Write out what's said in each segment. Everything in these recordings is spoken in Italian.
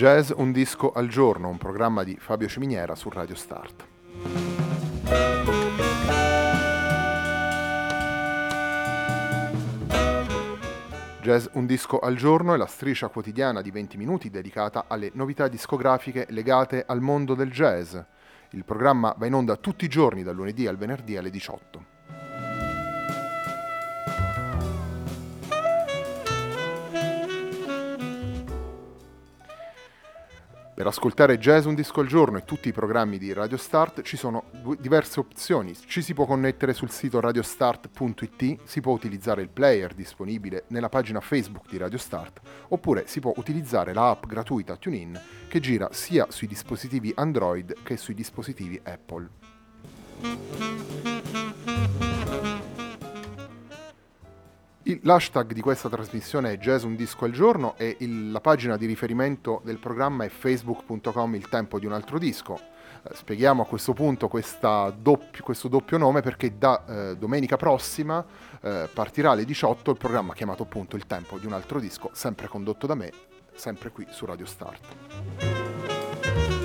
Jazz Un disco al giorno, un programma di Fabio Ciminiera su Radio Start. Jazz Un disco al giorno è la striscia quotidiana di 20 minuti dedicata alle novità discografiche legate al mondo del jazz. Il programma va in onda tutti i giorni dal lunedì al venerdì alle 18. Per ascoltare jazz un disco al giorno e tutti i programmi di Radio Start ci sono diverse opzioni. Ci si può connettere sul sito radiostart.it, si può utilizzare il player disponibile nella pagina Facebook di Radio Start, oppure si può utilizzare la app gratuita TuneIn che gira sia sui dispositivi Android che sui dispositivi Apple. L'hashtag di questa trasmissione è Jazz un disco al giorno e il, la pagina di riferimento del programma è facebook.com il tempo di un altro disco. Eh, spieghiamo a questo punto doppio, questo doppio nome perché da eh, domenica prossima eh, partirà alle 18 il programma chiamato appunto Il tempo di un altro disco, sempre condotto da me, sempre qui su Radio Start.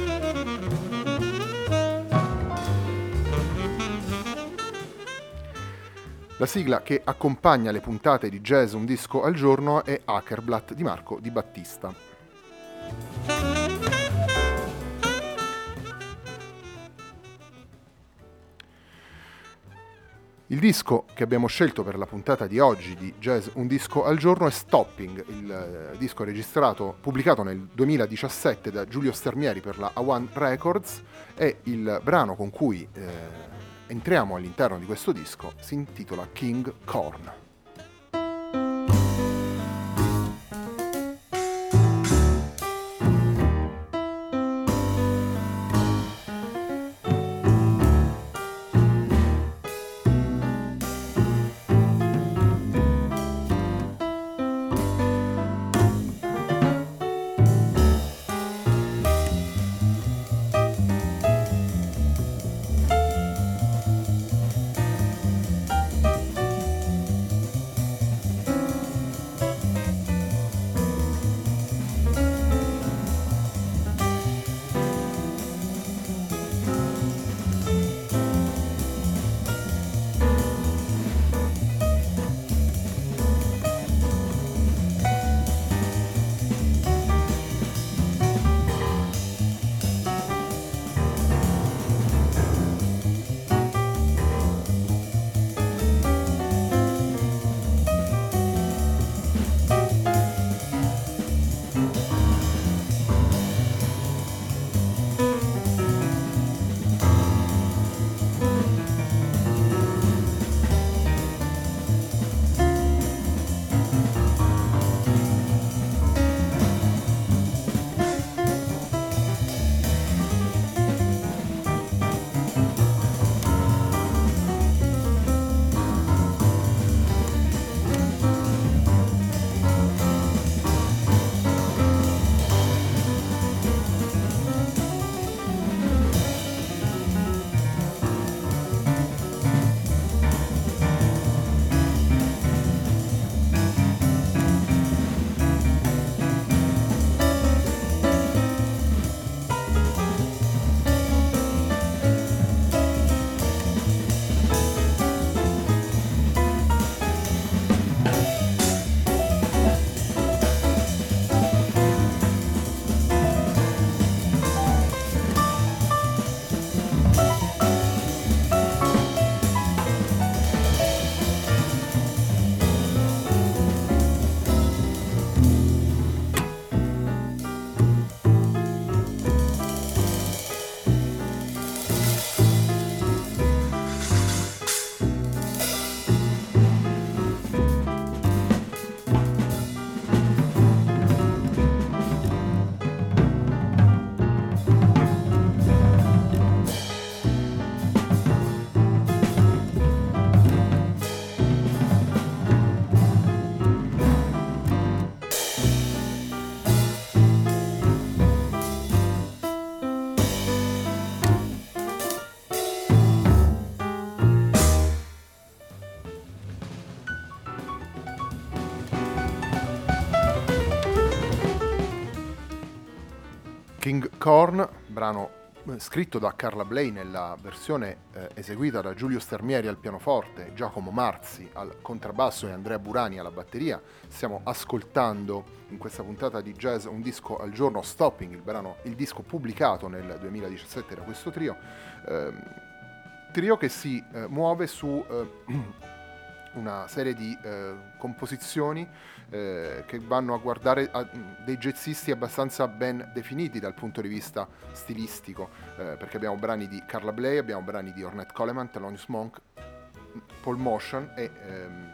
La sigla che accompagna le puntate di Jazz Un disco al giorno è Hackerblatt di Marco Di Battista. Il disco che abbiamo scelto per la puntata di oggi di Jazz Un disco al giorno è Stopping, il eh, disco registrato, pubblicato nel 2017 da Giulio Stermieri per la A1 Records, è il brano con cui eh, entriamo all'interno di questo disco, si intitola King Corn. Corn, brano eh, scritto da Carla Bley nella versione eh, eseguita da Giulio Stermieri al pianoforte, Giacomo Marzi al contrabbasso e Andrea Burani alla batteria. Stiamo ascoltando in questa puntata di jazz un disco al giorno, Stopping, il, brano, il disco pubblicato nel 2017 da questo trio. Eh, trio che si eh, muove su eh, una serie di eh, composizioni eh, che vanno a guardare a, dei jazzisti abbastanza ben definiti dal punto di vista stilistico, eh, perché abbiamo brani di Carla Bley, abbiamo brani di Ornette Coleman, Thelonious Monk, Paul Motion e ehm,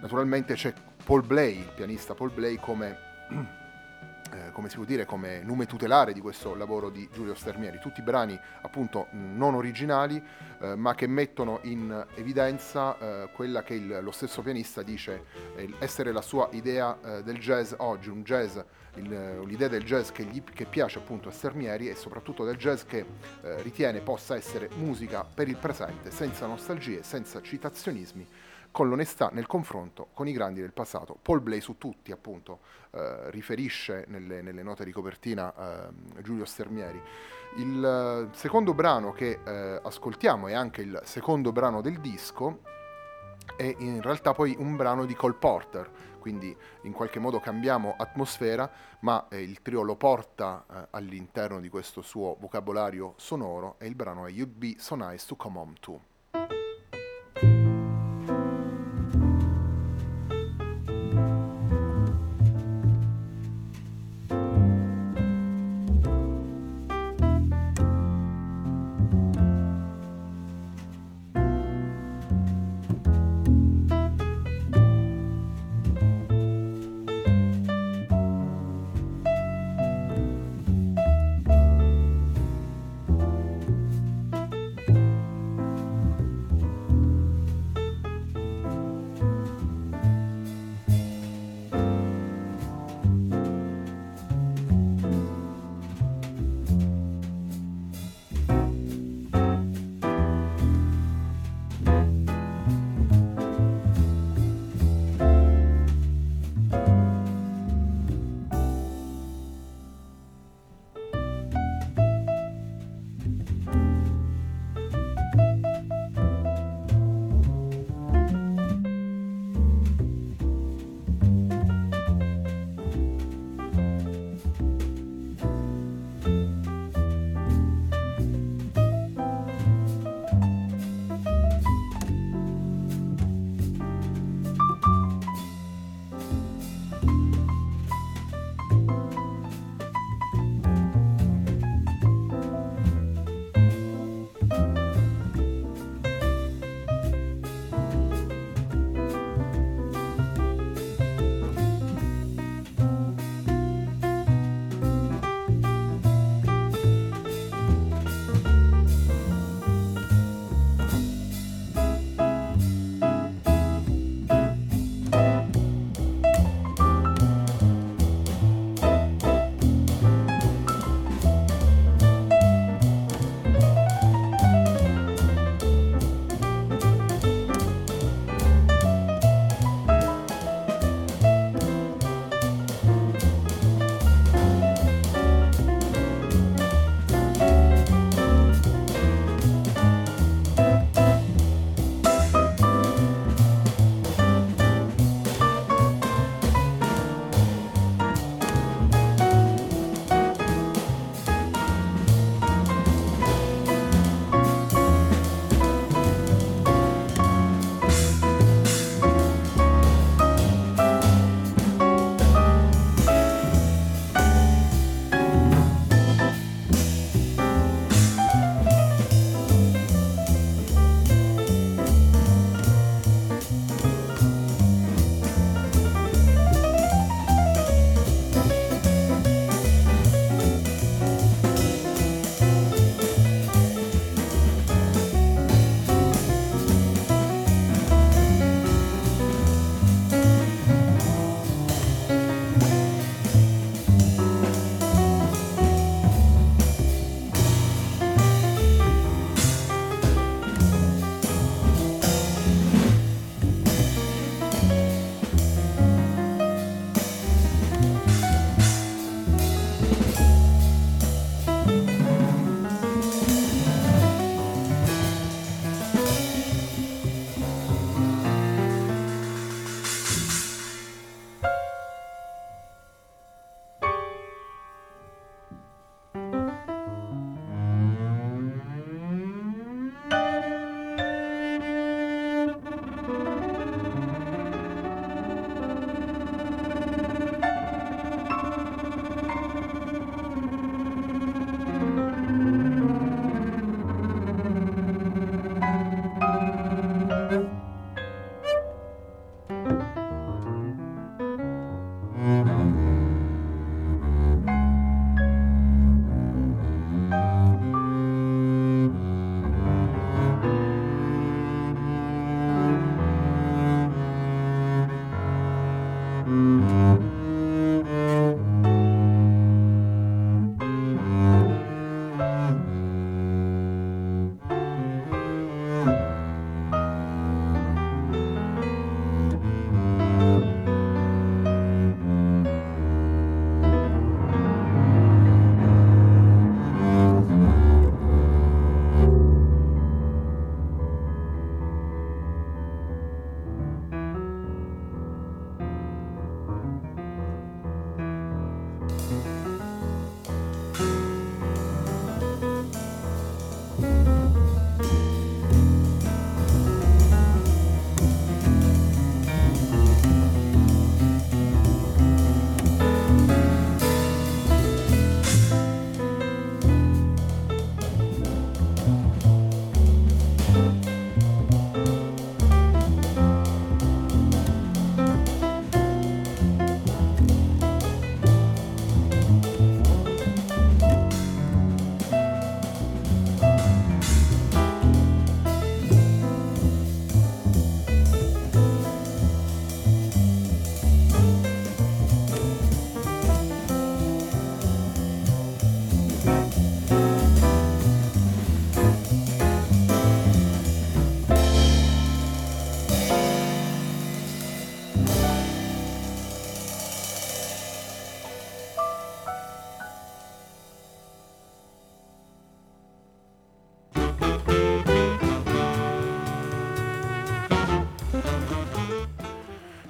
naturalmente c'è Paul Blay, il pianista Paul Blay come eh, come si può dire, come nume tutelare di questo lavoro di Giulio Stermieri. Tutti brani appunto non originali, eh, ma che mettono in evidenza eh, quella che il, lo stesso pianista dice essere la sua idea eh, del jazz oggi, un jazz, il, l'idea del jazz che, gli, che, piace appunto a Stermieri e soprattutto del jazz che eh, ritiene possa essere musica per il presente, senza nostalgie, senza citazionismi con l'onestà nel confronto con i grandi del passato. Paul Blay su tutti, appunto, eh, riferisce nelle, nelle, note di copertina eh, Giulio Stermieri. Il eh, secondo brano che eh, ascoltiamo è anche il secondo brano del disco, è in realtà poi un brano di Cole Porter, quindi in qualche modo cambiamo atmosfera, ma eh, il trio lo porta eh, all'interno di questo suo vocabolario sonoro e il brano è You'd Be So Nice to Come Home To.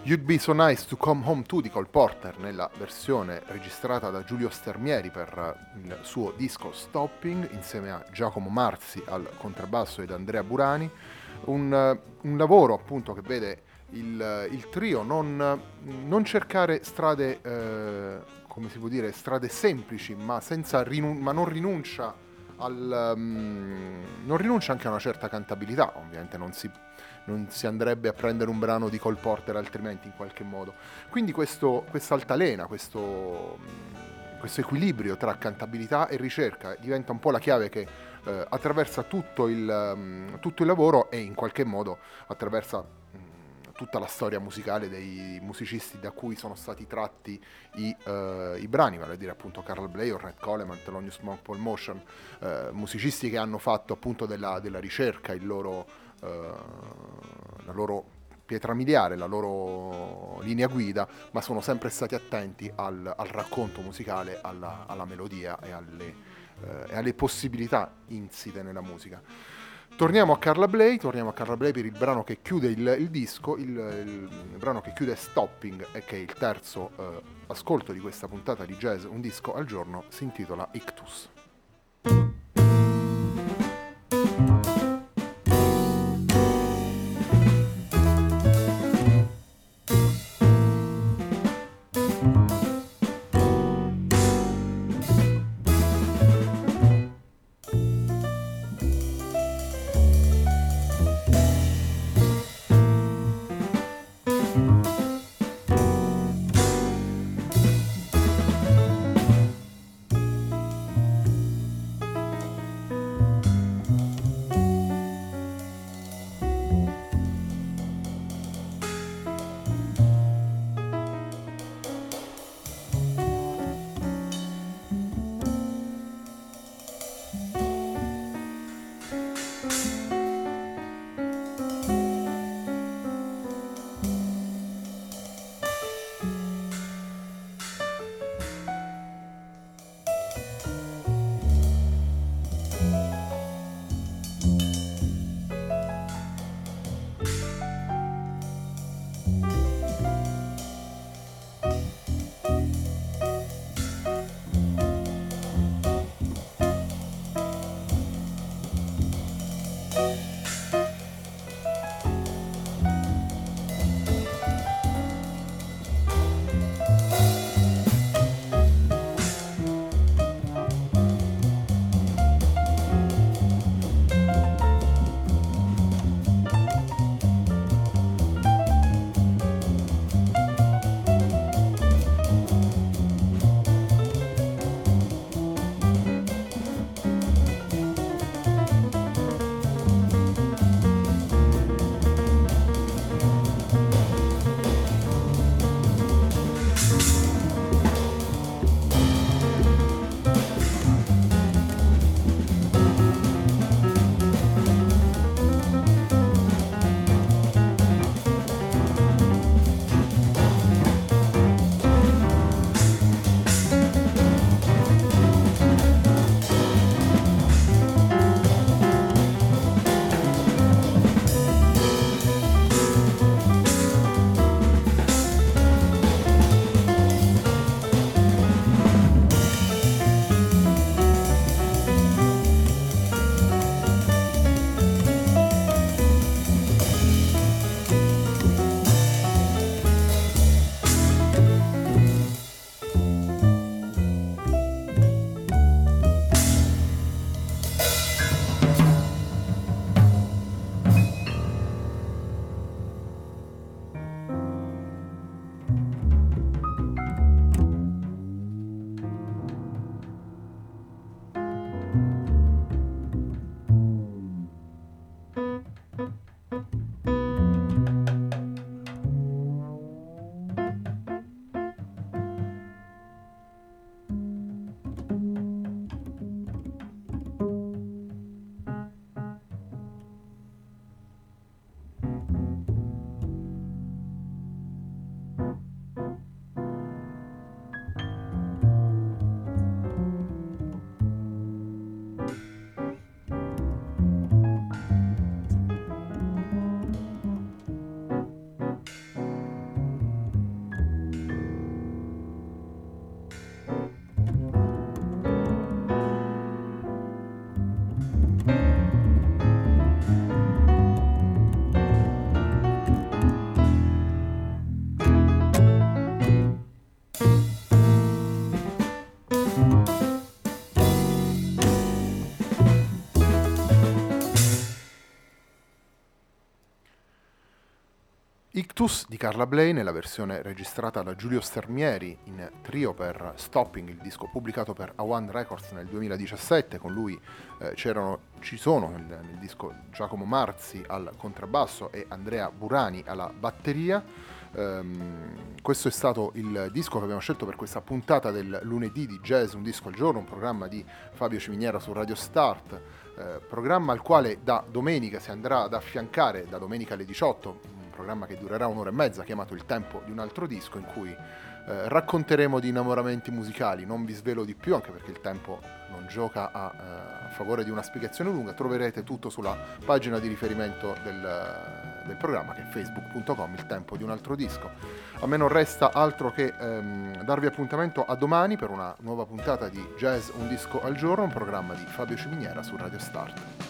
You'd Be So Nice to Come Home To di Cole Porter nella versione registrata da Giulio Stermieri per il suo disco Stopping insieme a Giacomo Marzi al contrabbasso ed Andrea Burani, un, un lavoro appunto che vede il, il trio non, non, cercare strade, eh, come si può dire, strade semplici ma, rinun- ma non rinuncia al, um, non rinuncia anche a una certa cantabilità, ovviamente non si non si andrebbe a prendere un brano di Cole Porter altrimenti in qualche modo. Quindi questo, questa altalena, questo, questo, equilibrio tra cantabilità e ricerca diventa un po' la chiave che eh, attraversa tutto il, um, tutto il, lavoro e in qualche modo attraversa um, tutta la storia musicale dei musicisti da cui sono stati tratti i, uh, i brani, vale a dire appunto Carl Bley, Red Coleman, Thelonious Monk, Paul Motion, uh, musicisti che hanno fatto appunto della, della ricerca il loro la loro pietra miliare, la loro linea guida, ma sono sempre stati attenti al, al racconto musicale, alla, alla melodia e alle, eh, e alle, possibilità insite nella musica. Torniamo a Carla Bley, torniamo a Carla Bley per il brano che chiude il, il disco, il, il, brano che chiude Stopping e che è il terzo eh, ascolto di questa puntata di jazz, un disco al giorno, si intitola Ictus. Ictus di Carla Bley nella versione registrata da Giulio Stermieri in trio per Stopping, il disco pubblicato per A1 Records nel 2017. Con lui eh, ci sono nel, nel, disco Giacomo Marzi al contrabbasso e Andrea Burani alla batteria. Um, questo è stato il disco che abbiamo scelto per questa puntata del lunedì di Jazz Un disco al giorno, un programma di Fabio Ciminiera su Radio Start, eh, programma al quale da domenica si andrà ad affiancare, da domenica alle 18, programma che durerà un'ora e mezza chiamato Il tempo di un altro disco in cui eh, racconteremo di innamoramenti musicali, non vi svelo di più anche perché il tempo non gioca a, eh, a favore di una spiegazione lunga, troverete tutto sulla pagina di riferimento del, del, programma che è facebook.com, il tempo di un altro disco. A me non resta altro che ehm, darvi appuntamento a domani per una nuova puntata di Jazz Un disco al giorno, un programma di Fabio Ciminiera su Radio Start.